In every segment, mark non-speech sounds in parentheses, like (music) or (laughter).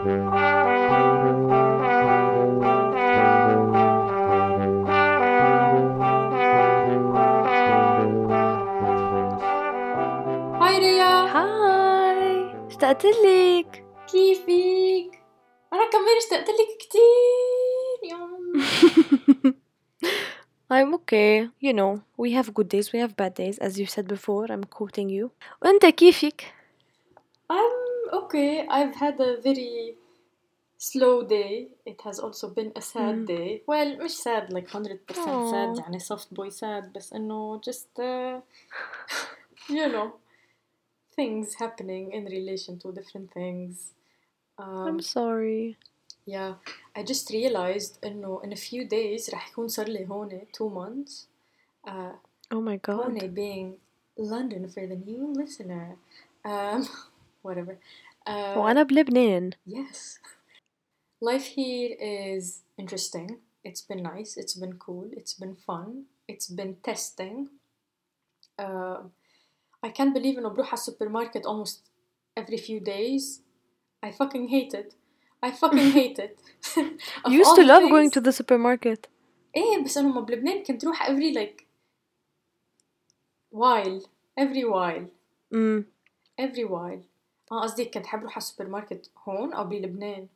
هاي ريا هاي اشتقت لك كيفك؟ أنا كمان اشتقت لك كتير يوم I'm okay you know we have good days we have bad days as you said before I'm quoting you وانت كيفك I'm okay. I've had a very slow day. It has also been a sad Mm. day. Well, مش sad like 100% sad Aw. يعني soft boy sad بس إنه just uh, you (laughs) know things happening in relation to different things. Um, I'm sorry Yeah, I just realized إنه in a few days رح يكون صار لي هون two months. Uh, oh my هون god being London for the new listener. Um, (laughs) whatever. Uh, وأنا بلبنان Yes. Life here is interesting. It's been nice. It's been cool. It's been fun. It's been testing. Uh, I can't believe إنه بروح على السوبر market almost every few days. I fucking hate it. I fucking (laughs) hate it. (laughs) Of you used all to the love going things- to the supermarket ايه بس انه ما بلبنان كنت روح every like while every while mm. every while آه قصدي كنت حاب أروح على السوبر ماركت هون أو بلبنان.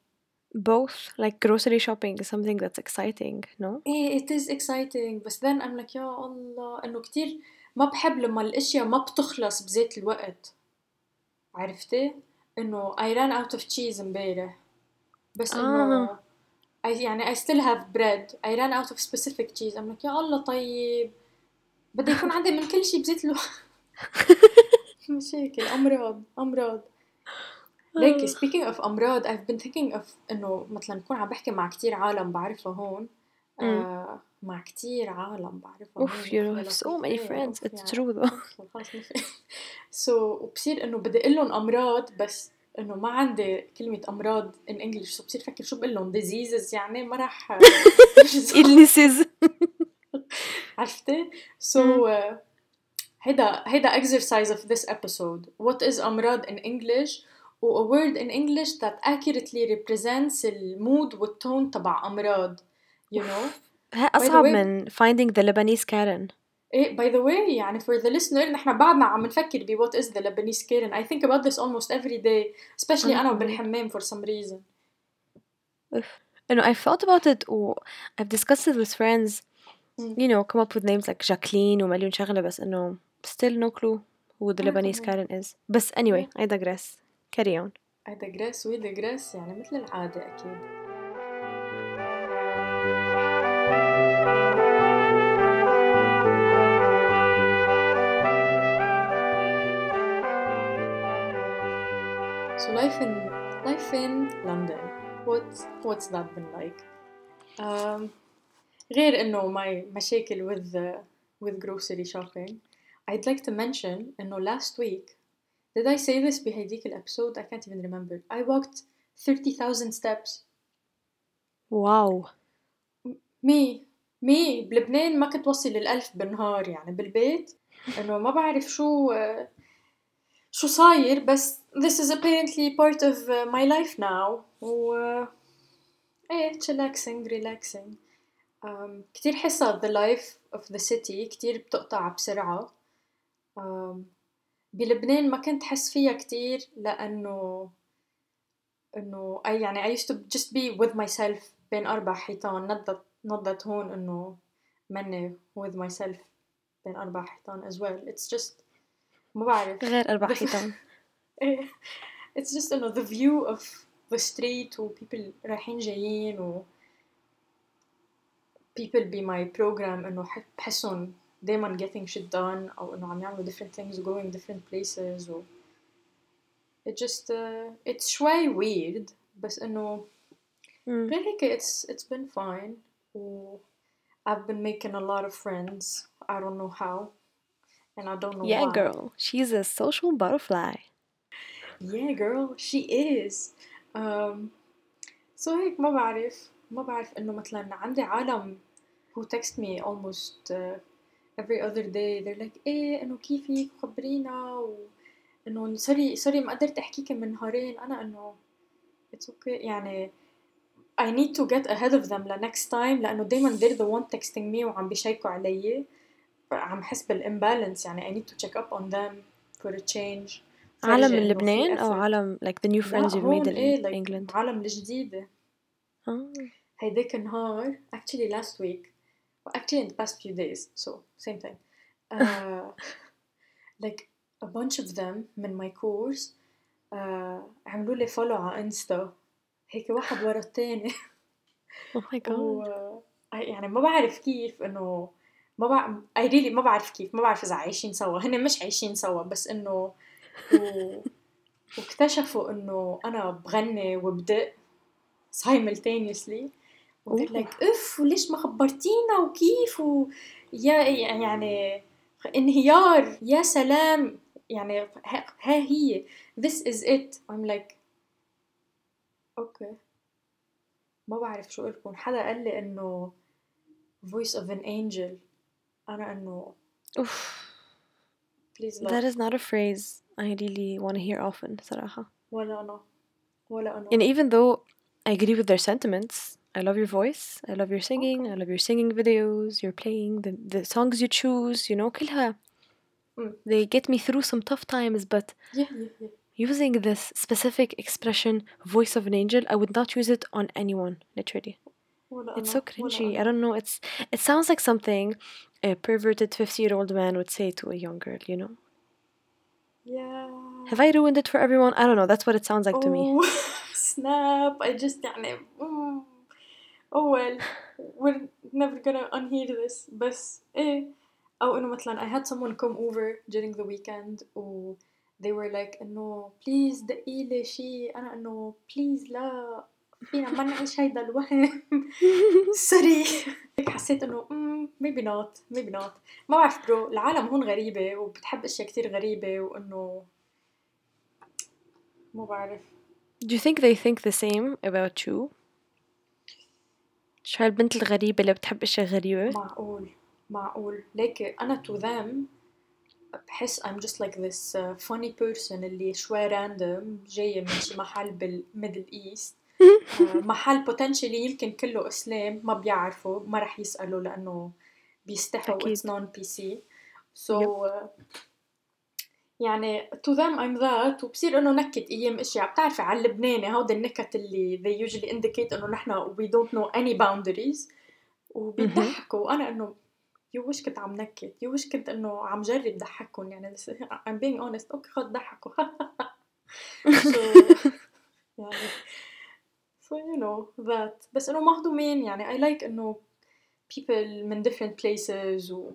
Both like grocery shopping is something that's exciting no? إيه it is exciting. بس then I'm like يا الله إنه كتير ما بحب لما الأشياء ما بتخلص بذات الوقت. عرفتي؟ إنه I ran out of cheese امبارح. بس إنه آه. I, يعني I still have bread. I ran out of specific cheese. I'm like يا الله طيب. بدي يكون عندي من كل شيء بذات الوقت. (laughs) مشاكل. أمراض أمراض. ليك (laughs) speaking of أمراض I've been thinking of إنه مثلا بكون عم بحكي مع كتير عالم بعرفها هون. آه مع كتير عالم بعرفها friends. أوف، it's يعني true though. أوف، خلص نفهم سو وبصير إنه بدي أقول لهم أمراض بس إنه ما عندي كلمة أمراض in English. سو بصير فكر شو بقول لهم؟ Diseases يعني ما راح (laughs) (laughs) illnesses. عرفتي؟ سو هيدا هيدا exercise of this episode. What is أمراض in English و a word in English that accurately represents المود والتون تبع أمراض you know ها أصعب من finding the Lebanese Karen إيه by the way يعني for the listener نحن بعدنا عم نفكر ب what is the Lebanese Karen I think about this almost every day especially أنا. وبالحمام for some reason You know, I thought about it و I've discussed it with friends Mm. you know come up with names like Jacqueline ومليون شغلة بس إنه still no clue who the Lebanese. Karen is بس anyway I digress carry on I digress we digress يعني مثل العادة أكيد So life in life in London what's what's that been like um, غير إنه my مشاكل with the, with grocery shopping I'd like to mention إنه last week did I say this بهديك الابسود I can't even remember I walked 30,000 steps wow مي مي بلبنان ما كنت وصل للألف بالنهار يعني بالبيت إنه ما بعرف شو آه، شو صاير بس this is apparently part of uh, my life now و آه، إيه chillaxing relaxing um, كتير حاسة the life of the city كتير بتقطع بسرعة um, بلبنان ما كنت حس فيها كتير لأنه إنه أي يعني I used to just be with myself بين أربع حيطان. not that هون إنه مني with myself بين أربع حيطان as well. It's just ما بعرف. غير أربع (laughs) حيطان. (laughs) It's just إنه the view of the street و people رايحين جايين و people be my program إنه بحسهم دايما getting shit done أو إنه عم يعملوا different things و going different places و it just uh, it's شوي weird بس إنه مم. غير هيك it's it's been fine و I've been making a lot of friends I don't know how and I don't know yeah why girl she's a social butterfly Yeah girl she is um, so هيك ما بعرف ما بعرف انه مثلا عندي عالم who text me almost uh, every other day they're like إيه انه كيفك خبرينا و انه سوري سوري ما قدرت احكيك من نهارين أنا انه it's okay يعني I need to get ahead of them ل next time لأنه دايما they're the one texting me وعم بيشيكوا علي عم حس بالimbalance يعني I need to check up on them for a change عالم من لبنان أو. عالم like the new friends you've made in إيه like England عالم الجديدة آه. هيداك النهار actually last week actually in the past few days so same thing. (laughs) Uh, like a bunch of them من my course uh, عملوا لي follow على انستا هيك واحد ورا التاني. Oh my (laughs) و god. يعني ما بعرف كيف إنه ما بعرف I really ما بعرف كيف ما بعرف إذا عايشين سوا. هن مش عايشين سوا بس إنه و... واكتشفوا إنه أنا بغني وبدق simultaneously. أوه. like اف وليش ما خبرتينا وكيف و يا يعني انهيار يا سلام يعني ها ها هي this is it I'm like أوكي ما بعرف شو لكم حدا قال لي انه voice of an angel أنا انه Oof. please that لا is not a phrase I really want to hear often صراحة ولا أنا ولا أنا and even though I agree with their sentiments I love your voice I love your singing Okay. I love your singing videos your playing the, the songs you choose you know كلها Mm. they get me through some tough times but yeah yeah yeah using this specific expression voice of an angel I would not use it on anyone literally ولا It's أنا so cringy. ولا I don't know. It's it sounds like something a perverted fifty-year-old man would say to a young girl. You know? yeah Have I ruined it for everyone? I don't know. That's what it sounds like to me. Oh, (laughs) snap I just يعني mm. oh well we're never gonna unhear this بس إيه أو إنه مثلا I had someone come over during the weekend و they were like إنه please دقيلي شي أنا إنه please لا فينا ما نعيش هيدا الوهم سوري هيك حسيت إنه mm, maybe not maybe not ما بعرف برو العالم هون غريبة وبتحب أشياء كتير غريبة وإنه ما بعرف Do you think they think the same about you? شو هالبنت الغريبة اللي بتحب إشياء غريبة؟ معقول معقول. ليك أنا to them بحس I'm just like this uh, funny person اللي شوي random جاية من شي محل بالميدل إيست. (laughs) محل potentially يمكن كله إسلام ما بيعرفوا ما رح يسألوا لأنه بيستحوا it's non PC so uh, يعني to them I'm that وبصير إنه نكت أيام أشياء. بتعرفي على اللبناني هودي النكت اللي they usually indicate إنه نحن we don't know any boundaries. وبيضحكوا. وأنا إنه يو وش كنت عم نكت. يو وش كنت إنه عم جرب ضحكهم. يعني I'm being honest. أوكي خد ضحكوا. (laughs) So يعني so you know that. بس إنه مهضومين. يعني I like إنه people من different places و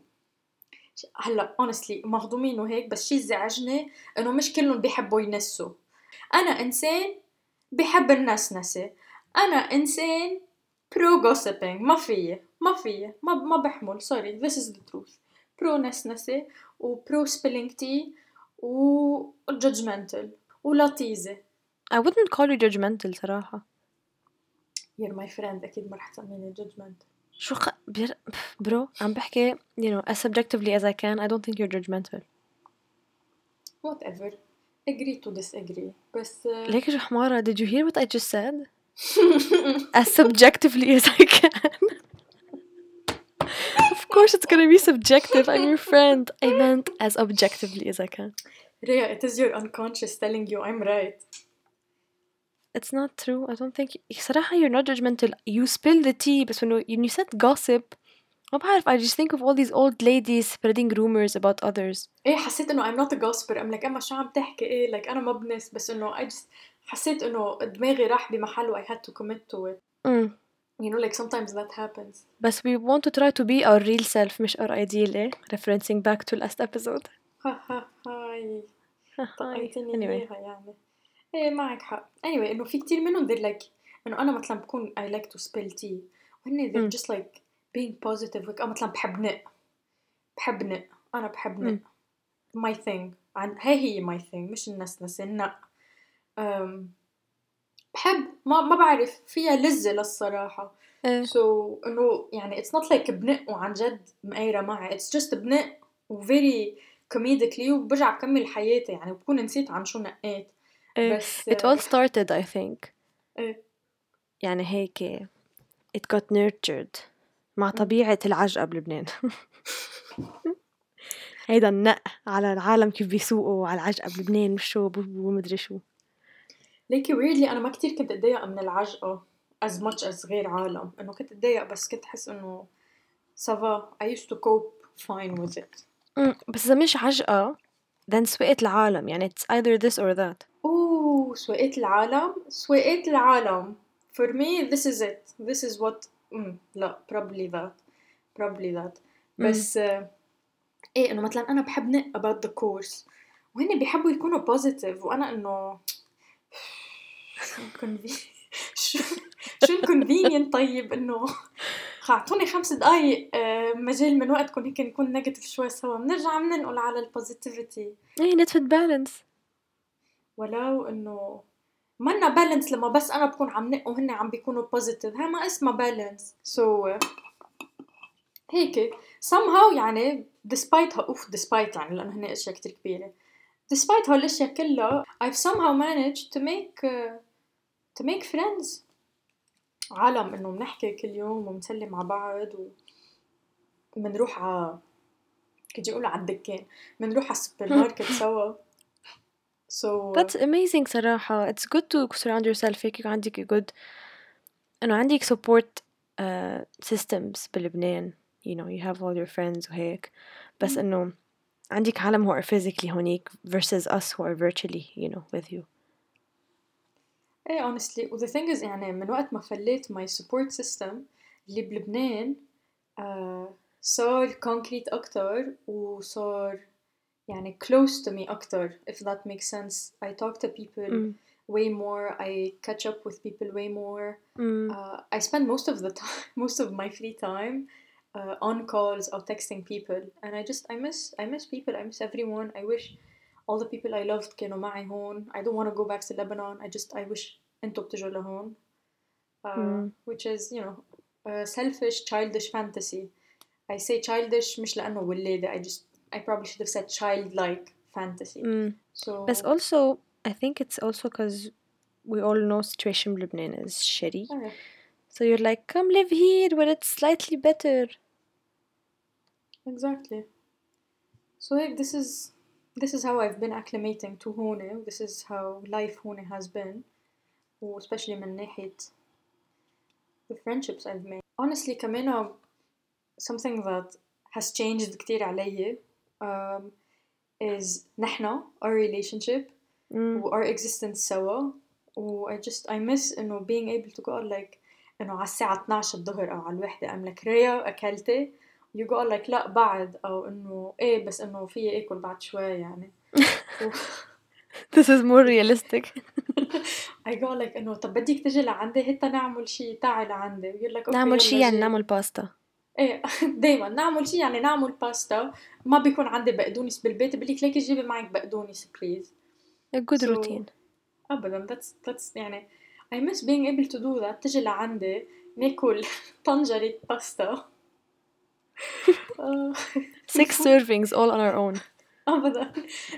هلا honestly مهضومين وهيك بس شي زعجني إنه مش كلهم بيحبوا ينسوا. أنا إنسان بحب النسنسة أنا إنسان برو gossiping. ما فيي ما فيي ما ما بحمل. سوري this is the truth. برو نسنسة وبرو spilling tea و judgmental ولطيزة I wouldn't call you judgmental صراحة. you're my friend أكيد ما رح تسميني judgmental. شو خ... بير... برو عم بحكي you know as subjectively as I can I don't think you're judgmental. whatever agree to disagree بس ليك شو حمارة did you hear what I just said? (laughs) as subjectively as I can. of course it's gonna be subjective. I'm your friend. I meant as objectively as I can. Rhea, it is your unconscious telling you I'm right. It's not true. I don't think صراحة you're not judgmental. You spill the tea بس when you, when you said gossip ما بعرف I just think of all these old ladies spreading rumors about others. ايه حسيت انه I'm not a gossiper I'm like اما شو عم تحكي ايه like انا ما بنس بس انه I just حسيت انه دماغي راح بمحل و I had to commit to it Mm. you know like sometimes that happens But we want to try to be our real self مش our ideal eh? Referencing back to last episode. ها ها هاي Hi. طقيتني anyway. اياها يعني إيه معك حق. Anyway إنه في كتير منهم they're like إنه أنا مثلا بكون I like to spill tea. وهن they're just like being positive. Like مثلا بحب نق بحب نق أنا بحب نق my thing. عن هي هي my thing. مش النسنسة النق أم، بحب. ما ما بعرف. فيها لذة للصراحة. إيه. so إنه يعني it's not like بنق وعن جد مقايرة معي. It's just بنق و very comedically وبرجع بكمل حياتي. يعني وبكون نسيت عن شو نقيت. بس It all started I think. إيه. يعني هيك it got nurtured مع طبيعة العجقة بلبنان. هيدا النق على العالم كيف بيسوقوا على العجقة بلبنان وشو ومدري شو. ليكي weirdly أنا ما كتير كنت أتضايق من العجقة as much as غير عالم. إنه كنت أتضايق بس كنت أحس إنه سافا I used to cope fine with it. بس إذا مش عجقة then سوقت العالم. يعني it's either this or that. أوه سواقات العالم. سواقات العالم. For me this is it. This is what mm, لا probably that. Probably that. بس آه، إيه إنه مثلا أنا بحب نق about the course. وهن بيحبوا يكونوا positive. وأنا إنه (sighs) (laughs) شو شو الكونفينينت طيب إنه اعطوني خمس دقايق آه، مجال من وقتكم هيك نكون نيجاتيف شوي سوا. بنرجع بننقل على البوزيتيفيتي إيه نتفت بالانس ولو إنه منا بالانس لما بس أنا بكون عم نق وهن عم بيكونوا بوزيتيف هاي ما اسمها بالانس سو so, هيك. somehow يعني despite أوف despite يعني لأنه هن أشياء كتير كبيرة. despite هالاشياء كلها I've somehow managed to make uh, to make friends. عالم انه بنحكي كل يوم وبنسلم على بعض وبنروح على كيجي يقولوا على الدكان بنروح على السوبر ماركت سوا so That's amazing صراحة it's good to surround yourself هيك عندك a good إنه عندك support uh, systems بلبنان you know you have all your friends وهيك بس. إنه عندك عالم who are physically هونيك versus us who are virtually you know with you ايه honestly و the thing is يعني من وقت ما فليت my support system اللي بلبنان آه صار concrete أكتر وصار يعني close to me أكتر if that makes sense I talk to people mm. way more I catch up with people way more Mm. uh, I spend most of the (laughs) time most of my free time uh, on calls or texting people and I just I miss I miss people I miss everyone I wish all the people I loved كانوا معي هون I don't want to go back to Lebanon I just I wish انتوا بتجوا لهون uh, Mm. which is you know a selfish childish fantasy I say childish مش لأنه ولادة I just I probably should have said childlike fantasy Mm. so But also I think it's also because we all know situation بلبنان is shitty yeah. so you're like come live here where it's slightly better Exactly. So like this is this is how I've been acclimating to هون. This is how life هون has been. especially من ناحية the friendships I've made. Honestly كمان something that has changed كتير علي um, is نحنا our relationship mm. و our existence سوا و I just I miss إنه being able to go out like إنه على الساعة 12 الظهر أو على الوحدة I'm like ريا أكلتي out like لا بعد. أو إنه إيه بس إنه في آكل بعد شوي يعني. (laughs) This is more realistic. (laughs) I go like إنه طب بدك تجي لعندي هتا نعمل شي تعي لعندي. You're like okay نعمل يلا شي يعني جي. نعمل باستا إيه (laughs) دايما نعمل شي يعني نعمل باستا ما بيكون عندي بقدونس بالبيت. بقول لك ليكي جيبي معك بقدونس بليز a good routine. ابدا that's that's يعني I miss being able to do that. تجي لعندي ناكل طنجرة باستا six (laughs) servings all on our own. ابدا.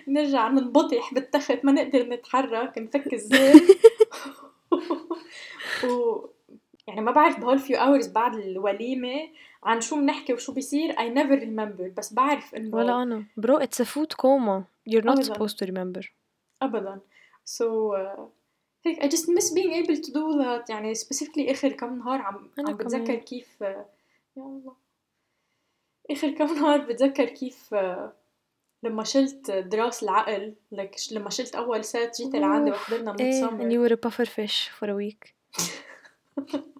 نرجع ننبطح بالتخت ما نقدر نتحرك نفك الزيت (laughs) و يعني ما بعرف بهول few hours بعد الوليمة عن شو بنحكي وشو بيصير I never remember. بس بعرف إنه ولا أنا. Bro it's a food coma. You're not أبداً. supposed to remember. ابدا. So uh, هيك I just miss being able to do that. يعني specifically آخر كم نهار عم عم بتذكر. كيف uh, يا الله. آخر كم نهار بتذكر كيف uh, لما شلت دراس العقل لك لما شلت أول سات جيت لعندي وحضرنا إيه and you were a puffer fish for a week. (laughs)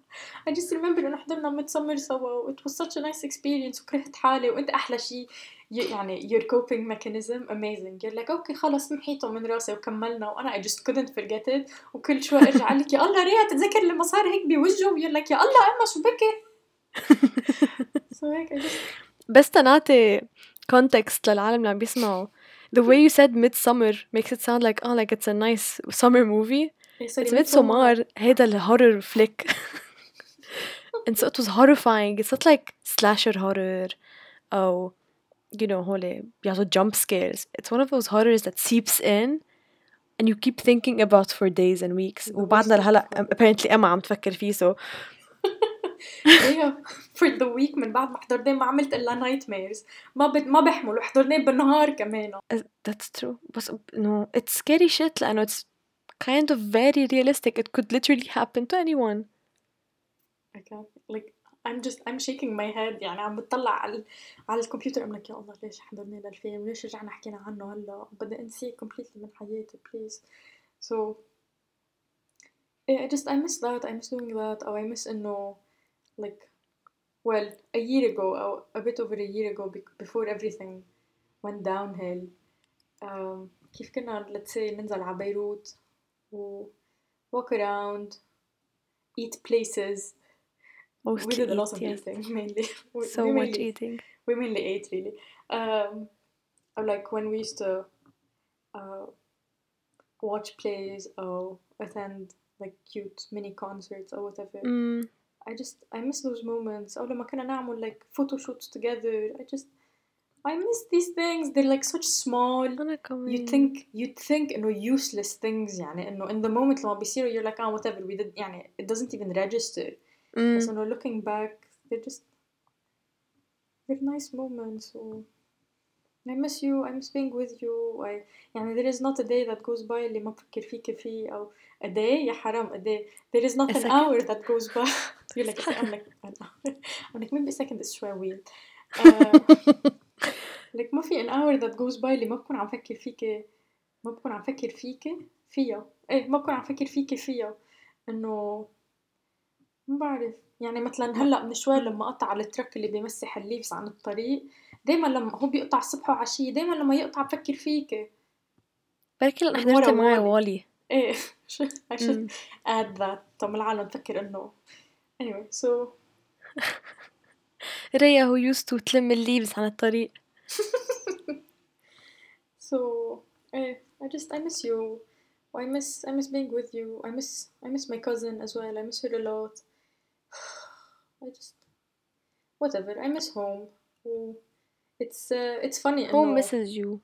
I just remember إنه حضرنا ميد سمر سوا it was such a nice experience وكرهت حالي وأنت أحلى شيء يعني your coping mechanism amazing. You're like أوكي خلص محيته من راسي وكملنا. وأنا I just couldn't forget it. وكل شوي أرجع أقول لك يا الله ريا تتذكر لما صار هيك بوجهه؟ you're like يا الله أما شو بكي؟ (laughs) So I just بس تنعطي context للعالم اللي عم بيسمعوا the way you said Midsommar makes it sound like oh like it's a nice summer movie. It's Midsommar هيدا الهورر فليك and so it was horrifying. It's not like slasher horror أو you know هولي بيعطوا jump scares. It's one of those horrors that seeps in and you keep thinking about for days and weeks. وبعدنا لهلا apparently Emma عم تفكر فيه so فور ذا ويك من بعد ما حضرناه ما عملت إلا نايت ميرز ما بد ما بحمل وحضرناه بالنهار كمان. ذاتس ترو بس نو اتس سكيري شيت لأنه اتس kind of very realistic. It could literally happen to anyone. Okay. Like I'm just I'm shaking my head. يعني عم بتطلع على على الكمبيوتر عم لك يا الله ليش حضرنا للفيلم؟ ليش رجعنا حكينا عنه هلأ؟ بدي انسيه completely من حياتي please. So yeah, I just I miss that. I miss doing that. أو I miss إنه like well a year ago أو a bit over a year ago bec- before everything went downhill um, كيف كنا let's say ننزل على بيروت و walk around eat places Mostly we did a lot eat, of yes. eating mainly. (laughs) We, So we much mainly, eating. We mainly ate really. Um, or like when we used to uh, watch plays or attend like cute mini concerts or whatever. Mm, I just I miss those moments. أو لما كنا نعمل like photo shoots together. I just I miss these things. They're like such small. أنا كمان. You think you'd think إنه useless things يعني إنه in the moment لما بيصيروا you're like ah whatever we did يعني it doesn't even register. بس Mm, انه looking back they're just they're nice moments و I miss you I miss being with you I يعني there is not a day that goes by اللي ما بفكر فيك فيه أو a day يا حرام a day there is not A an second. hour that goes by (laughs) an hour I'm like maybe second is شوي weird uh, like ما في an hour that goes by اللي ما بكون عم فكر فيك ما بكون عم فكر فيك فيها إيه ما بكون عم فكر فيك فيها إنه ما بعرف. يعني مثلا هلأ من شوي لما قطع الترك اللي بيمسح الليفز عن الطريق دايما لما هو بيقطع الصبح وعشية دايما لما يقطع بفكر فيك. بركي لأن من حضرت ورا معي والي. إيه شو (laughs) I should add that. طب العالم تفكر إنه anyway so (laughs) ريا who used to تلم الليفز عن الطريق. (laughs) so eh, I just I miss you I miss I miss being with you I miss I miss my cousin as well I miss her a lot (sighs) I just whatever I miss home و it's uh, it's funny Home إنه misses you.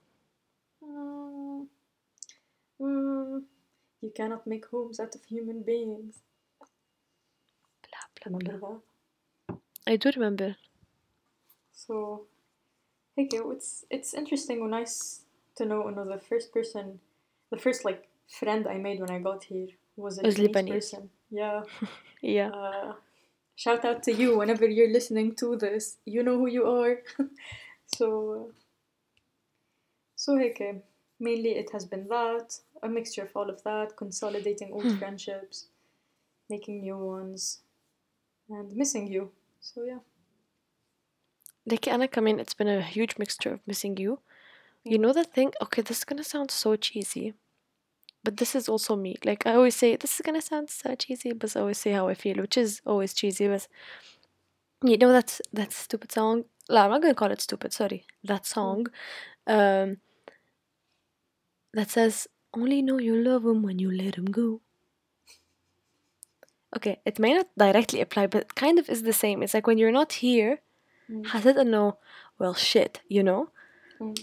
Mm, mm, you cannot make homes out of human beings. I do remember. So, hey, it's it's interesting or nice to know. You know, the first person, the first like friend I made when I got here was a was Lebanese, person. Yeah. (laughs) yeah. Uh, shout out to you whenever you're listening to this. You know who you are. (laughs) so. So okay, mainly it has been that a mixture of all of that, consolidating old hmm. friendships, making new ones, and missing you. So yeah. Nikki Anna, I mean, it's been a huge mixture of missing you. You know the thing? Okay, this is gonna sound so cheesy, but this is also me. Like I always say, this is gonna sound so cheesy, but I always say how I feel, which is always cheesy. But you know that's that stupid song. No, I'm not gonna call it stupid. Sorry, that song, mm. um, that says only know you love him when you let him go Okay, it may not directly apply, but kind of is the same. It's like when you're not here, Mm. حسيت إنه well shit, you know. Mm.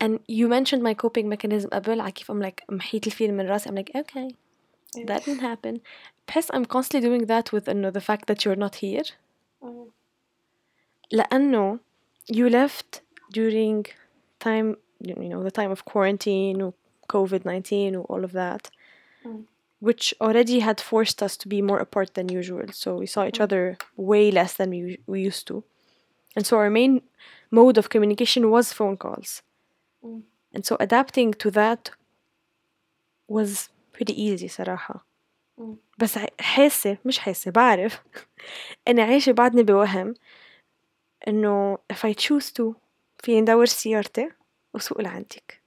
And you mentioned my coping mechanism قبل على كيف I'm like محيت الفيل من راسي I'm like okay Yeah. that didn't happen بحس I'm constantly doing that with إنه the fact that you're not here Uh, لأنه you left during time you know the time of quarantine و COVID-19 و all of that Mm. which already had forced us to be more apart than usual so we saw each Mm. other way less than we, we used to and so our main mode of communication was phone calls Mm. and so adapting to that was pretty easy صراحة Mm. بس ع- حاسة مش حاسة بعرف (laughs) إني عايشة بعدني بوهم إنه if I choose to فيني ندور سيارتي وسوق لعندك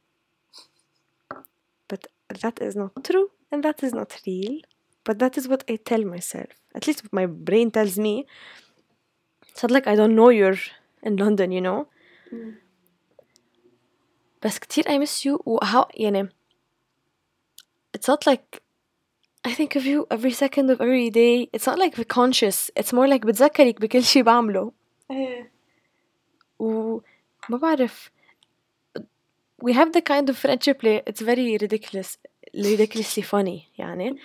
but that is not true and that is not real but that is what I tell myself at least what my brain tells me it's not like I don't know you're in London you know Mm. بس كتير I miss you و how يعني it's not like I think of you every second of every day it's not like conscious it's more like بتذكرك بكل شي بعمله Eh, وما بعرف we have the kind of friendship اللي it's very ridiculous ridiculously funny يعني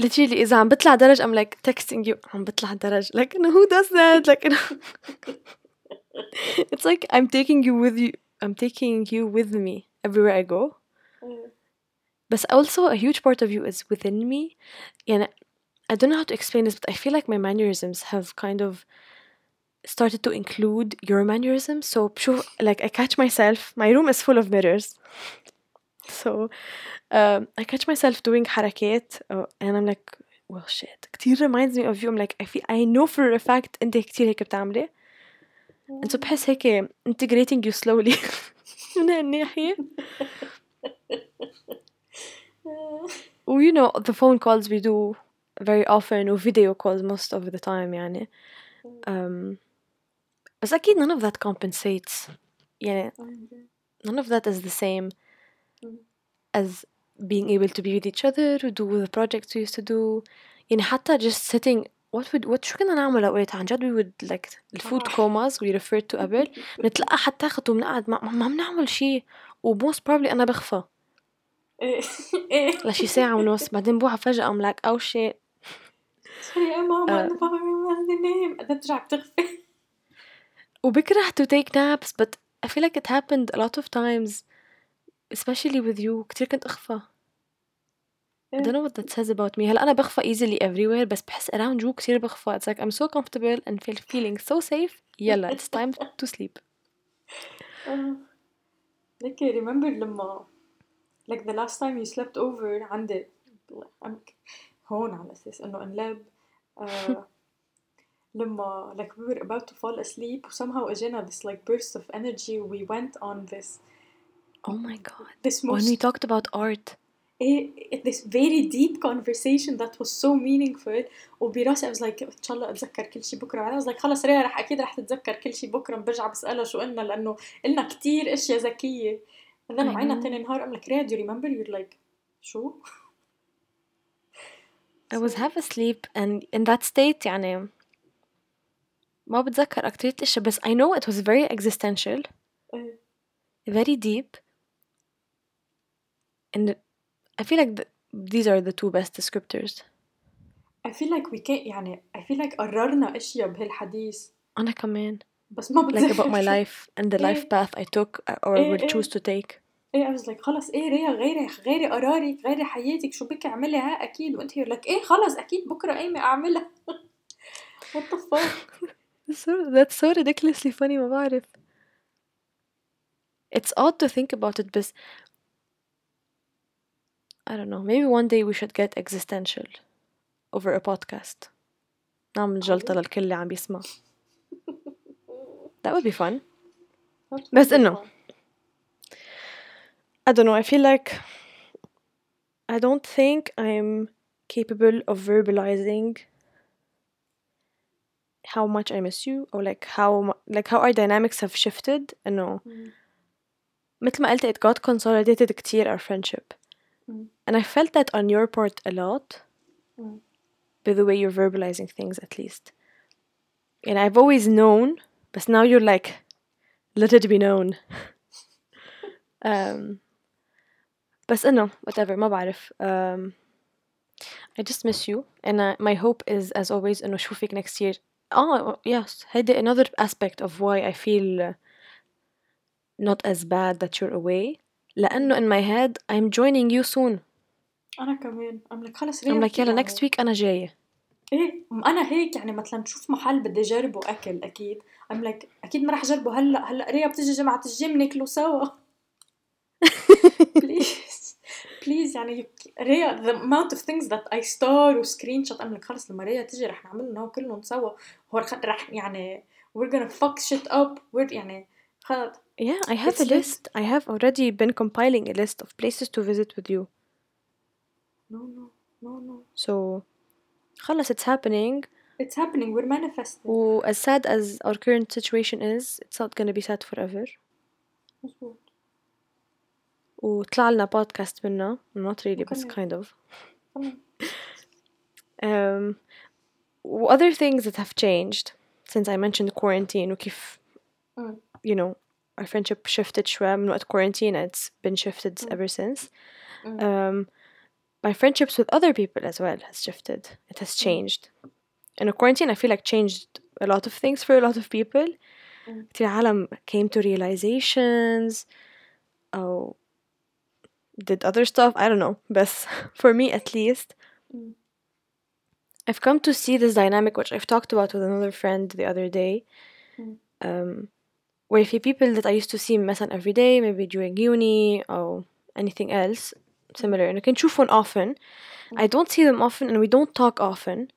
literally إذا عم بطلع درج I'm like texting you عم بطلع درج like no who does that like it's like I'm taking you with you I'm taking you with me everywhere I go but also a huge part of you is within me يعني I don't know how to explain this but I feel like my mannerisms have kind of started to include your mannerisms so بشوف like I catch myself my room is full of mirrors so (laughs) um, I catch myself doing حركات uh, and I'm like well shit كتير reminds me of you I'm like I feel I know for a fact انت كتير هيك بتعملي and so بحس هيك integrating you slowly (laughs) من هالناحية (laughs) و you know the phone calls we do very often و video calls most of the time يعني um, بس أكيد none of that compensates يعني none of that is the same As being able to be with each other و do the projects we used to do يعني حتى just sitting what would what شو كنا نعمل أوقات عن جد we would like الفود comas we referred to قبل نتلقى حتى خط وبنقعد ما ما بنعمل شي و most probably أنا بخفى إيه إيه لشي ساعة ونص بعدين بوعى فجأة I'm like oh shit سوري يا ماما آه. أنا بابا انام بدها ترجع بتغفي وبكره to take naps but I feel like it happened a lot of times especially with you كتير كنت أخفى I don't know what that says about me هلا أنا بخفى easily everywhere بس بحس around you كتير بخفى it's like I'm so comfortable and feel feeling so safe يلا it's time to sleep ليك remember لما like the last time you slept over عندي I'm- هون على أساس انه انلاب آه، لما like we were about to fall asleep somehow اجينا this like burst of energy we went on this oh my god this when most we talked about art eh, this very deep conversation that was so meaningful وبراسي I was like ان شاء الله اتذكر كل شيء بكره بعدين I was like خلص ريا رح اكيد رح تتذكر كل شيء بكره برجع بسالها شو قلنا لانه قلنا كتير اشياء ذكيه and then I وعينا know. تاني نهار I'm like ريا do you remember you're like شو I was half asleep and in that state يعني ما بتذكر أكترية الأشياء بس I know it was very existential إيه. very deep and I feel like th- these are the two best descriptors I feel like we can't يعني I feel like قررنا اشياء بهالحديث أنا كمان بس ما like بتذكر about my شو. life and the life (laughs) إيه. path I took uh, or إيه، will إيه. choose to take ايه I was like خلص ايه ريا غيري غيري قرارك غيري حياتك شو بك اعملي ها اكيد وانت you're like ايه خلص اكيد بكره قايمه اعملها (laughs) what the fuck (laughs) That's so, that's so ridiculously funny ما بعرف It's odd to think about it بس I don't know maybe one day we should get existential over a podcast نعمل جلطة للكل اللي عم (laughs) يسمع That would be fun بس إنه I don't know I feel like I don't think I'm capable of verbalizing how much I miss you or like how mu- like how our dynamics have shifted إنه Mm. مثل ما قلت it got consolidated كتير our friendship Mm. and I felt that on your part a lot Mm. by the way you're verbalizing things at least and I've always known but now you're like let it be known (laughs) um بس إنه whatever ما بعرف um, I just miss you and uh, my hope is as always إنه أشوفك next year oh yes هيدي another aspect of why I feel uh, not as bad that you're away لأنه in my head I'm joining you soon. أنا كمان. I'm like خلص I'm like يلا next week أنا جاية. إيه؟ أنا هيك يعني مثلا بشوف محل بدي أجربه أكل أكيد. I'm like أكيد ما رح أجربه. هلأ هلأ ريا بتيجي جمعة الجيم ناكله سوا. (laughs) بليز بليز يعني ريا the amount of things that I store و screenshot I'm like خلص لما ريا تيجي رح نعملهم كلهم سوا. هو رح, رح يعني we're gonna fuck shit up. We're يعني خلص yeah I have a It's lit. list I have already been compiling a list of places to visit with you no no no no so خلص it's happening it's happening we're manifesting و as sad as our current situation is it's not gonna be sad forever مظبوط وطلع لنا بودكاست منه not really بس وكمان. kind of تمام. um, و other things that have changed since I mentioned quarantine وكيف Mm. you know our friendship shifted شوي من وقت quarantine it's been shifted Mm. ever since Mm. um, my friendships with other people as well has shifted. It has changed. In a quarantine, I feel like changed a lot of things for a lot of people. Mm. كتير عالم came to realizations or did other stuff. I don't know. But (laughs) for me, at least, Mm. I've come to see this dynamic, which I've talked about with another friend the other day, Mm. um, where if people that I used to see مثلا every day, maybe during uni or anything else similar, and I can نشوفهم often. I don't see them often, and we don't talk often.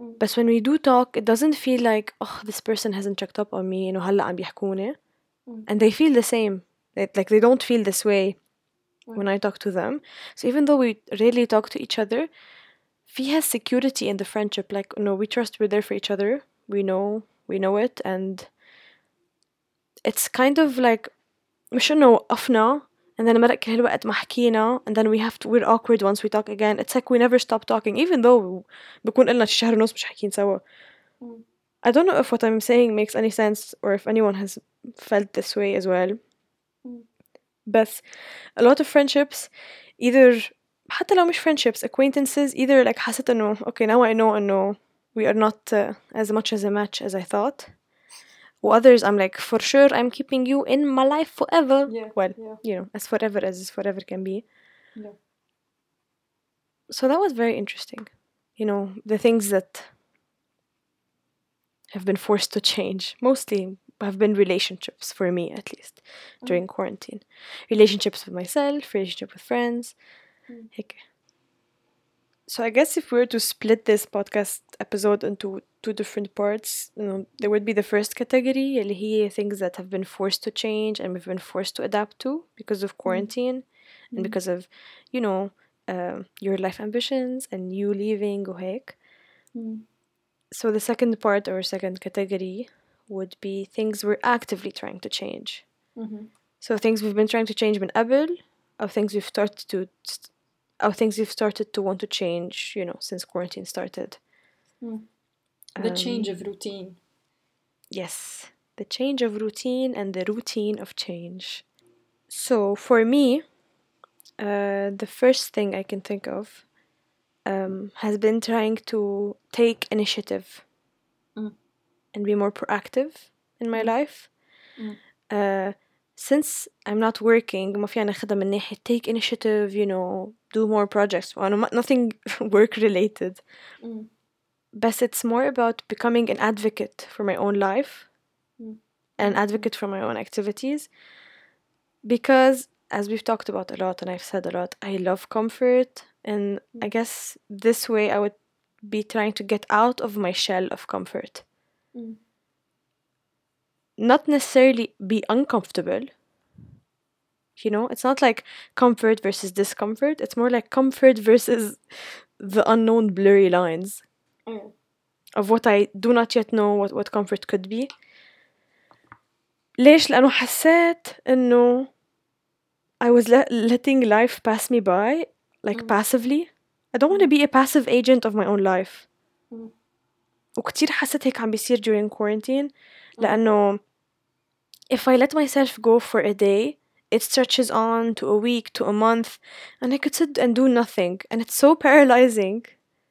Mm. But when we do talk, it doesn't feel like oh this person hasn't checked up on me, إنه هلا عم بيحكوني. Mm. And they feel the same. They, like they don't feel this way when I talk to them. So even though we rarely talk to each other, فيها security in the friendship. Like no, we trust we're there for each other. We know we know it, and it's kind of like مش إنه وقفنا and then مرق كل الوقت ما حكينا and then we have to we're awkward once we talk again. It's like we never stop talking even though بكون قلنا شي شهر ونص مش حاكيين سوا. Mm. I don't know if what I'm saying makes any sense or if anyone has felt this way as well. Mm. But a lot of friendships either حتى لو مش friendships acquaintances either like حسيت انه okay now I know انه we are not uh, as much as a match as I thought others i'm like for sure i'm keeping you in my life forever yeah, well yeah. you know as forever as forever can be yeah. so that was very interesting you know the things that have been forced to change mostly have been relationships for me at least during mm. quarantine relationships with myself relationship with friends mm so I guess if we were to split this podcast episode into two different parts you know there would be the first category اللي هي things that have been forced to change and we've been forced to adapt to because of quarantine and Mm. because of you know um, your life ambitions and you leaving وهيك Mm. so the second part or second category would be things we're actively trying to change. Mhm. So things we've been trying to change من قبل or things we've started to or things we've started to want to change, you know, since quarantine started. Mm. The Um, change of routine. Yes, the change of routine and the routine of change. So for me, uh, the first thing I can think of um, has been trying to take initiative Mm. and be more proactive in my Mm. life. Mm. Uh, since I'm not working ما فينا ناخدها من ناحية take initiative, you know, do more projects. وأنا ما- nothing (laughs) work related. Mm. But it's more about becoming an advocate for my own life Mm. an Mm. advocate for my own activities because as we've talked about a lot and I've said a lot I love comfort and I Mm. guess this way I would be trying to get out of my shell of comfort Mm. not necessarily be uncomfortable you know it's not like comfort versus discomfort it's more like comfort versus the unknown blurry lines Mm. of what I do not yet know what, what comfort could be ليش لأنه حسيت إنه I was le- letting life pass me by like Mm. passively I don't want to be a passive agent of my own life Mm. وكتير حسيت هيك عم بيصير during quarantine Mm. لأنه if I let myself go for a day it stretches on to a week to a month and I could sit and do nothing and it's so paralyzing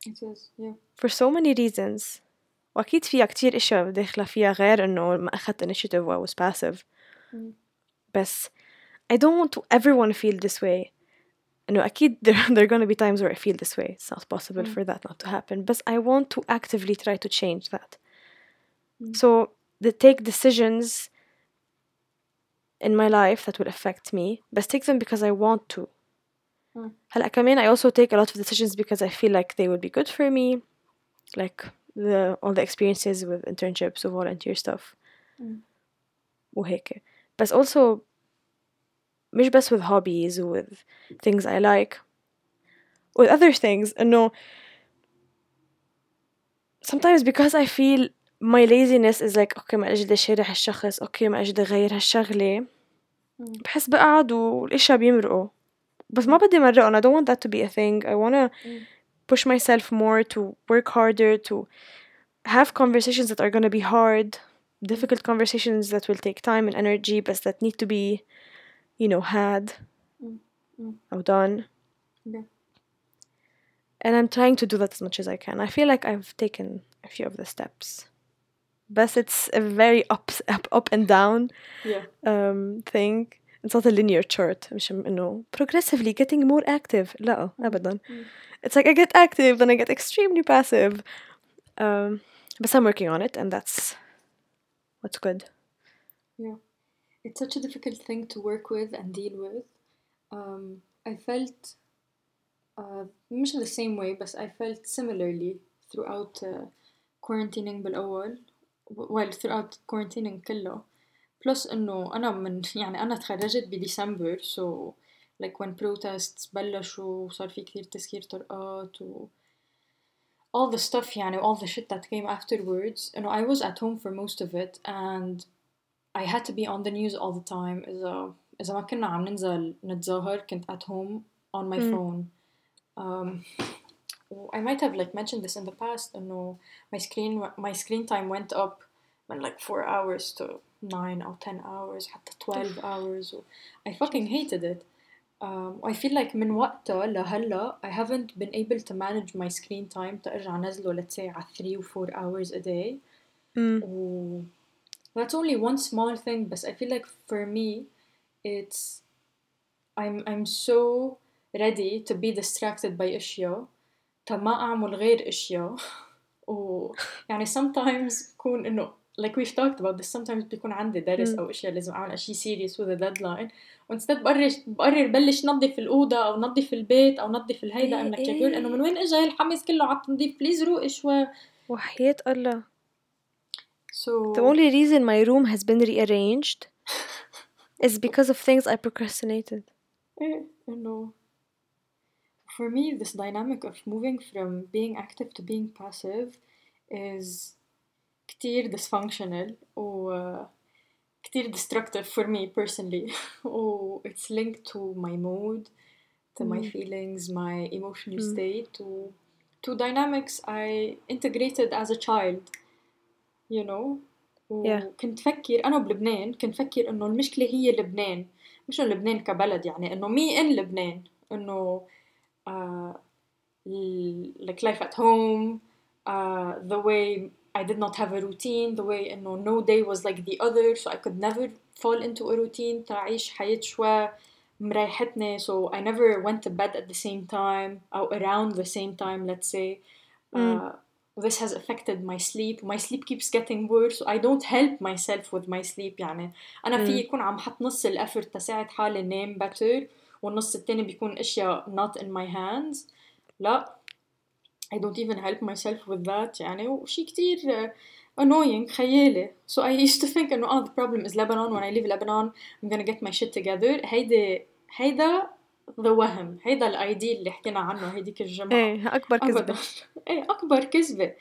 It is. Yeah. for so many reasons وأكيد فيها كتير أشياء داخلة فيها غير إنه ما أخدت initiative و I was passive Mm. بس I don't want to ever want to feel this way إنه أكيد (laughs) there, there are gonna be times where I feel this way it's not possible Mm. for that not to happen but I want to actively try to change that Mm. so the take decisions in my life that will affect me but take them because I want to Mm. هلا كمان I also take a lot of decisions because I feel like they would be good for me like the all the experiences with internships or volunteer stuff Mm. وهيك بس also مش بس with hobbies with things I like with other things إنه sometimes because I feel my laziness is like اوكي ما اجي بدي اشارع هالشخص اوكي ما اجي بدي اغير هالشغلة Mm. بحس بقعد والاشياء بيمرقوا بس ما بدي مرقهم I don't want that to be a thing I wanna Mm. push myself more to work harder to have conversations that are gonna be hard difficult conversations that will take time and energy but that need to be you know had Mm. Mm. or done Yeah. and I'm trying to do that as much as I can. I feel like I've taken a few of the steps. But it's a very up up up and down yeah um, thing. It's not a linear chart مش إنه progressively getting more active لا أبدا. It's like I get active then I get extremely passive. Um, but I'm working on it and that's what's good. Yeah, it's such a difficult thing to work with and deal with. Um, I felt uh, مش the same way but I felt similarly throughout uh, quarantining بالأول well throughout quarantining كله plus إنه أنا من يعني أنا تخرجت بديسمبر so like when protests بلشوا وصار في كتير تسكير طرقات و all the stuff يعني all the shit that came afterwards you know I was at home for most of it and I had to be on the news all the time إذا إذا ما كنا عم ننزل نتظاهر كنت at home on my Mm. phone um, I might have like mentioned this in the past إنه my screen my screen time went up من like 4 hours to 9 or 10 hours حتى 12 hours و I fucking hated it um, I feel like من وقتها لهلا I haven't been able to manage my screen time ترجع نزله let's say على 3 or 4 hours a day Mm. و that's only one small thing but I feel like for me it's I'm I'm so ready to be distracted by اشياء تا ما أعمل غير أشياء (laughs) و يعني sometimes بكون إنه like we've talked about this sometimes بيكون عندي درس مم. أو أشياء لازم أعمل أشي serious with a deadline وانستد بقرر بقرر بلش نظف الأوضة أو نظف البيت أو نظف الهيدا إيه I'm like يا girl إنه من وين اجى الحماس كله على التنظيف بليز روقي شوي وحياة الله. so The only reason my room has been rearranged (laughs) is because of things I procrastinated. إيه إنه for me this dynamic of moving from being active to being passive is كتير dysfunctional و uh, كتير destructive for me personally (laughs) و it's linked to my mood to my Mm. feelings my emotional Mm. state و to dynamics I integrated as a child you know Yeah. وكنت فكر أنا بلبنان كنت فكر إنه المشكلة هي لبنان مش إنه لبنان كبلد يعني إنه مي إن لبنان إنه uh, ال- like life at home uh, the way I did not have a routine the way إنه no day was like the other so I could never fall into a routine تعيش حياة شوي مريحتني so I never went to bed at the same time أو around the same time let's say uh, this has affected my sleep my sleep keeps getting worse so I don't help myself with my sleep يعني أنا في مم. يكون عم حط نص الأفرت تساعد حالي نام better والنص التاني بيكون أشياء not in my hands لا I don't even help myself with that يعني وشي كتير uh, annoying خيالي so I used to think إنه oh the problem is Lebanon when I leave Lebanon I'm gonna get my shit together هيدا هيدا the وهم هيدا الايديال اللي حكينا عنه هيديك الجمعة إيه أبدا كذبة. إيه أكبر كذبة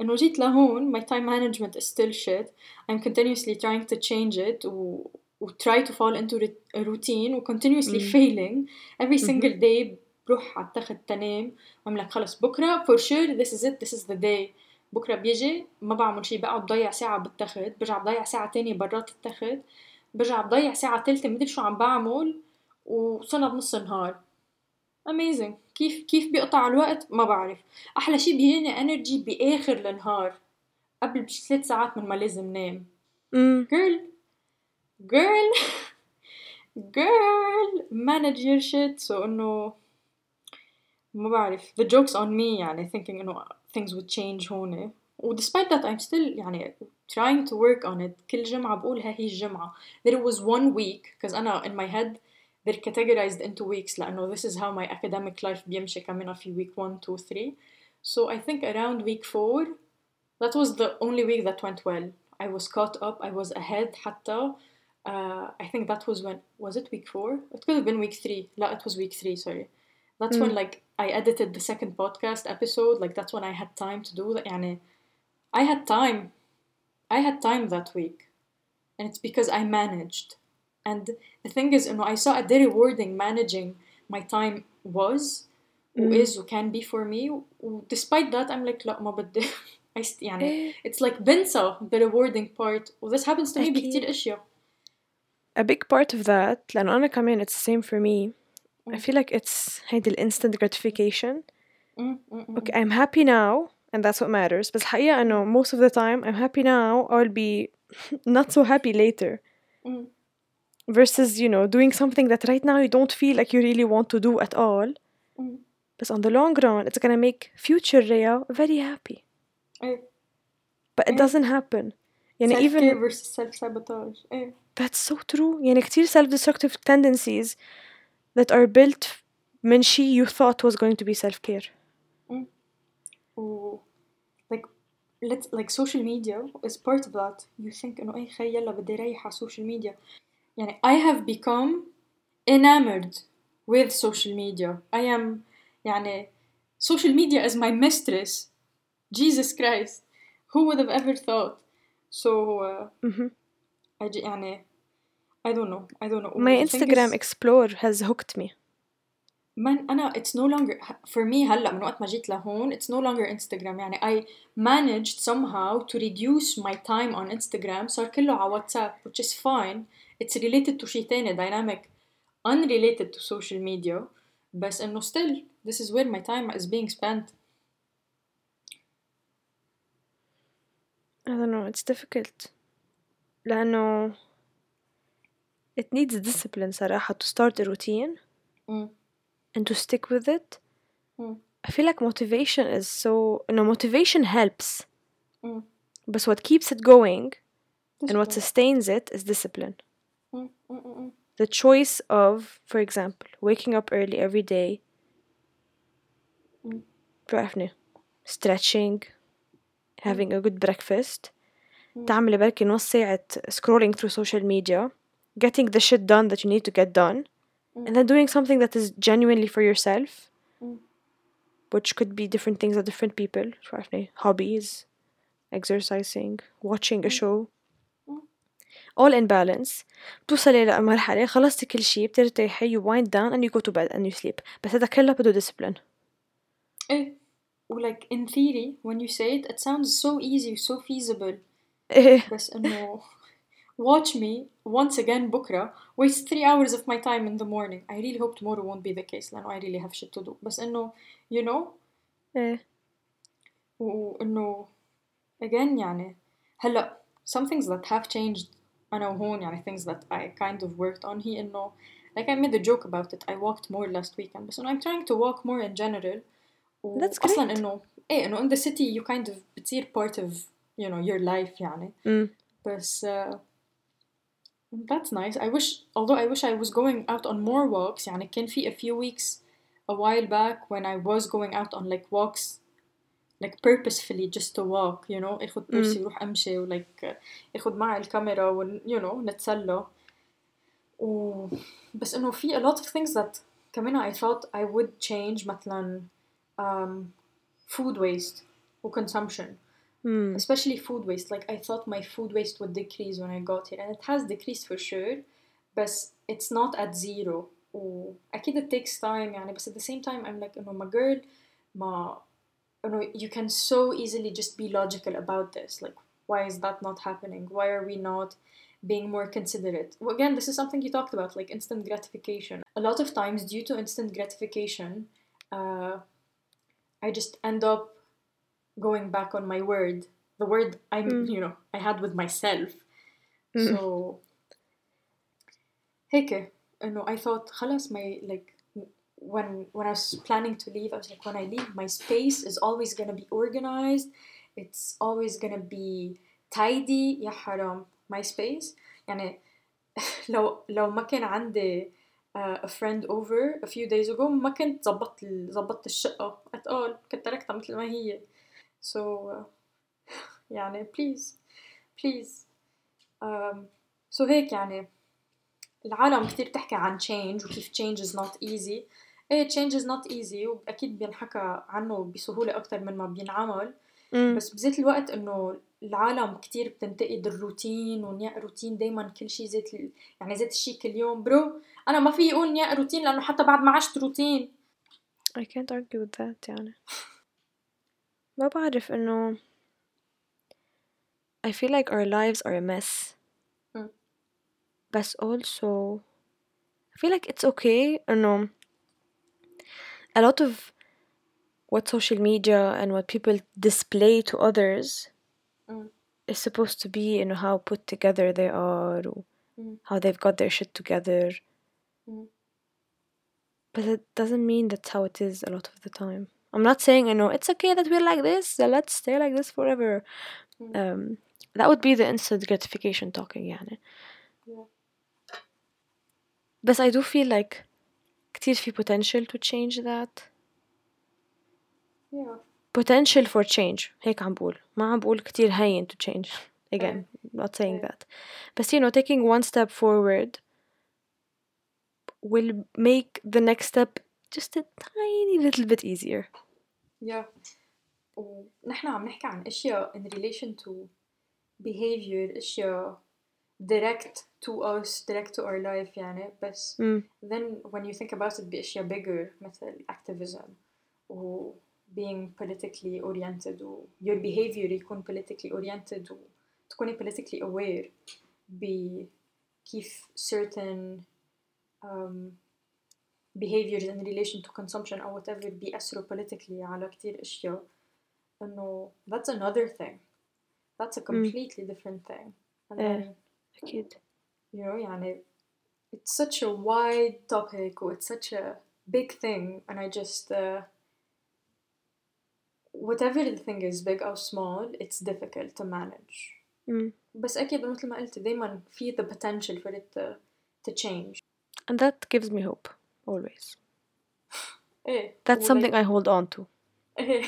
إنه جيت لهون my time management is still shit I'm continuously trying to change it و, و try to وتراي تو فول انتو failing every mm-hmm. single mm -hmm. day بروح على التخت تنام بعمل لك خلص. بكرة for sure this is it this is the day. بكرة بيجي ما بعمل شيء بقعد بضيع ساعة بالتخت برجع بضيع ساعة تانية برات التخت برجع بضيع ساعة ثالثه مدري شو عم بعمل وصلنا بنص النهار. Amazing. كيف كيف بيقطع الوقت؟ ما بعرف. أحلى شيء بيجيني انرجي بآخر النهار قبل بثلاث ساعات من ما لازم نام. Mm. جيرل girl girl girl manage your shit so انه ما بعرف the joke's on me يعني thinking انه things would change هون و despite that I'm still يعني trying to work on it كل جمعة بقول ها هي الجمعة there was one week because أنا in my head they're categorized into weeks لأنه this is how my academic life بيمشي كمان في week 1 2 3 so I think around week 4 that was the only week that went well I was caught up I was ahead حتى uh, I think that was when was it week 4 it could have been week 3 لا it was week 3 sorry that's when Mm. like I edited the second podcast episode like that's when I had time to do that يعني I had time I had time that week and it's because I managed and the thing is you know I saw a very rewarding managing my time was Mm. is و can be for me و despite that I'm like لا ما بدي I st- يعني إيه. it's like بنسى the rewarding part و this happens to me أكيد. بكتير اشياء A big part of that لأنه أنا كمان it's the same for me I Mm. feel like it's هيدي ال instant gratification مم، مم، مم. okay I'm happy now and that's what matters بس حقيقة إنه most of the time I'm happy now I'll be (laughs) not so happy later مم. versus you know doing something that right now you don't feel like you really want to do at all مم. but on the long run it's gonna make future Rhea very happy ايه but it Yeah. doesn't happen يعني self care even versus self sabotage ايه that's so true يعني كتير self-destructive tendencies that are built من شي you thought was going to be self-care و like let's like social media is part of that you think انه اي خي يلا بدي اريح على social media يعني I have become enamored with social media I am يعني social media is my mistress Jesus Christ who would have ever thought so uh, Mhm. I يعني I don't know I don't know. My Instagram is, Explorer has hooked me. من أنا it's no longer for me هلا من وقت ما جيت لهون it's no longer Instagram. يعني I managed somehow to reduce my time on Instagram صار كله على واتساب which is fine. It's related to شيء dynamic unrelated to social media. بس إنه still this is where my time is being spent. I don't know it's difficult. لأنه it needs discipline صراحة to start a routine mm. and to stick with it Mm. I feel like motivation is so no motivation helps Mm. but what keeps it going and what Discipline. sustains it is discipline Mm, mm, mm, mm. the choice of for example waking up early every day Mm. بعرفني stretching having a good breakfast Mm. تعملي بركي نص ساعة scrolling through social media getting the shit done that you need to get done Mm. and then doing something that is genuinely for yourself Mm. which could be different things at different people شو عرفني hobbies exercising watching a Mm. show Mm. all in balance بتوصلي لمرحلة خلصتي كل شي بترتاحي you wind down and you go to bed and you sleep بس هذا كله بده discipline إيه و like in theory when you say it it sounds so easy so feasible إيه بس انه watch me once again بكرة waste three hours of my time in the morning I really hope tomorrow won't be the case لأنه I really have shit to do بس إنه you know إيه وإنه again يعني هلا some things that have changed أنا وهون يعني things that I kind of worked on هي إنه like I made a joke about it I walked more last weekend بس إنه I'm trying to walk more in general That's وأصلا great. إنه إيه إنه in the city you kind of بتصير part of you know your life يعني mm. بس uh, that's nice I wish although I wish I was going out on more walks يعني كان في a few weeks a while back when I was going out on like walks like purposefully just to walk you know اخد بيرسي وروح امشي و like اخد معي الكاميرا و you know نتسلى و بس انه في a lot of things that كمان I thought I would change مثلا um, food waste و consumption Mm. especially food waste. Like I thought my food waste would decrease when I got here, and it has decreased for sure, but it's not at zero. وأكيد it takes time يعني بس at the same time I'm like إنه my girl ما إنه you can so easily just be logical about this like why is that not happening why are we not being more considerate well, again this is something you talked about like instant gratification a lot of times due to instant gratification uh, I just end up going back on my word the word I'm Mm. you know I had with myself Mm. so هيك انه I thought خلاص my like when when I was planning to leave I was like when I leave my space is always gonna be organized it's always gonna be tidy يا حرام my space يعني (laughs) لو لو ما كان عندي uh, a friend over a few days ago ما كنت زبطت ال- زبطت الشقة at all كنت تركتها مثل ما هي so uh, (laughs) يعني please please um, so هيك يعني العالم كتير بتحكي عن change وكيف change is not easy. إيه change is not easy وأكيد بينحكى عنه بسهولة أكتر من ما بينعمل. Mm. بس بذات الوقت إنه العالم كتير بتنتقد الروتين ونيا روتين دايما كل شيء زيت ال... يعني زيت الشيء كل يوم. برو أنا ما في أقول نيا روتين لأنه حتى بعد ما عشت روتين. I can't argue with that يعني. (laughs) ما بعرف إنه I feel like our lives are a mess Mm. بس also I feel like it's okay إنه a lot of what social media and what people display to others Mm. is supposed to be you know how put together they are or Mm. how they've got their shit together Mm. but it doesn't mean that's how it is a lot of the time i'm not saying you know it's okay that we're like this so let's stay like this forever Mm. um that would be the instant gratification talking يعني Yeah. بس I do feel like كتير في potential to change that Yeah. potential for change هيك عم بقول ما عم بقول كتير هين to change again not saying إيه. that بس you know taking one step forward will make the next step just a tiny little bit easier Yeah. ونحن عم نحكي عن اشياء in relation to behavior اشياء direct to us direct to our life يعني بس mm. then when you think about it باشياء bigger مثل activism و being politically oriented و your behavior يكون politically oriented و تكوني politically aware بكيف certain um, behaviors in relation to consumption أو whatever بيأثروا politically على كتير أشياء إنه that's another thing that's a completely different thing and إيه. then أكيد you know يعني it's such a wide topic or it's such a big thing and I just uh, whatever the thing is big or small it's difficult to manage mm. بس أكيد مثل ما قلت دايما في the potential for it to, to change and that gives me hope always إيه that's و something like- I hold on to (laughs) إيه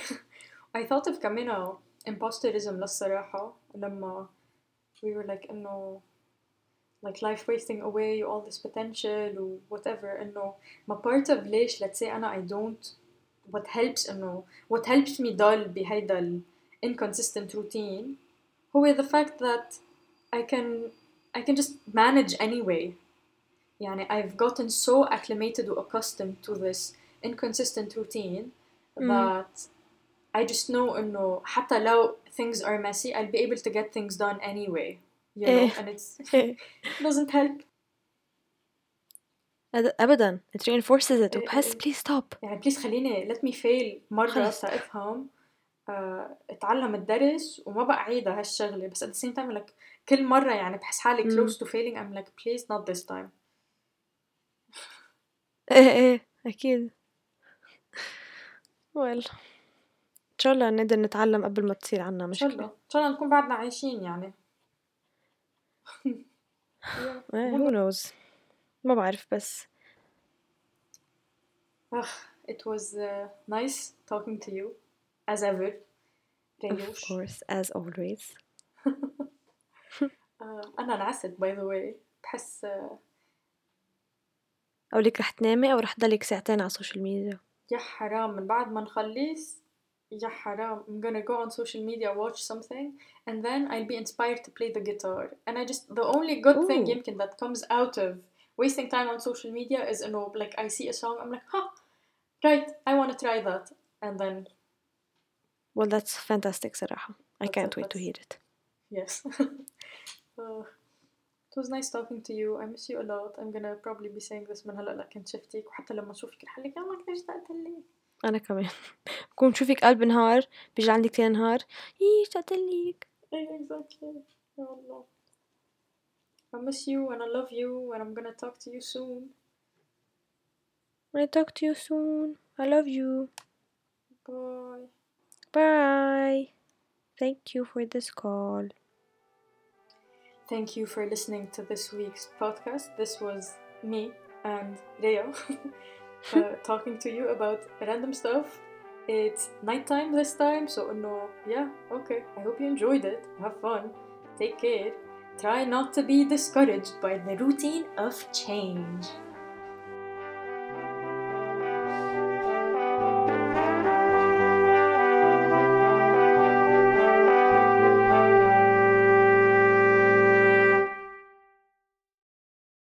I thought of كمان imposterism للصراحة لما we were like إنه like life wasting away all this potential و whatever إنه ما part of ليش let's say أنا I don't what helps إنه what helps me ضل بهيدا ال inconsistent routine هو the fact that I can I can just manage anyway يعني I've gotten so acclimated or accustomed to this inconsistent routine Mm. that I just know إنه حتى لو things are messy I'll be able to get things done anyway you know إيه. and it's (laughs) (laughs) doesn't help أد- أبدا it reinforces it إيه، وبحس إيه. please stop يعني بليز خليني let me fail مرة خلص. تفهم آه، اتعلم الدرس وما بقى عيدها هالشغلة بس at the same time like كل مرة يعني بحس حالي مم. close to failing I'm like please not this time إيه إيه أكيد. Well. إن شاء الله نقدر نتعلم قبل ما تصير عنا إن شاء الله. مشكلة إن شاء الله نكون بعدنا عايشين يعني. (laughs) إيه who (laughs) knows. ما بعرف بس. Ugh, it was uh, nice talking to you. As ever. Of ريوش course as always. (laughs) آه، أنا انعست by the way. بحس آه، أو لك رح تنامي أو رح ضلك ساعتين على السوشيال ميديا يا حرام من بعد ما نخلص يا حرام I'm gonna go on social media watch something and then I'll be inspired to play the guitar and I just the only good thing Ooh. يمكن that comes out of wasting time on social media is إنه like I see a song I'm like huh right I want to try that and then well that's fantastic صراحة I That's can't it, wait to that's- hear it yes (laughs) uh, it was nice talking to you I miss you a lot I'm gonna probably be saying this من هلا لكن شفتك وحتى لما اشوفك رح لك يلا كيف اشتقت لك أنا كمان بكون بشوفك قلب نهار بيجي عندك تاني نهار يي اشتقت لك إيه exactly يا الله I miss you and I love you and I'm gonna talk to you soon I talk to you soon I love you bye bye thank you for this call Thank you for listening to this week's podcast. This was me and (laughs) Rhea (laughs) uh, talking to you about random stuff. It's nighttime this time, so no, yeah, okay. I hope you enjoyed it. Have fun. Take care. Try not to be discouraged by the routine of change.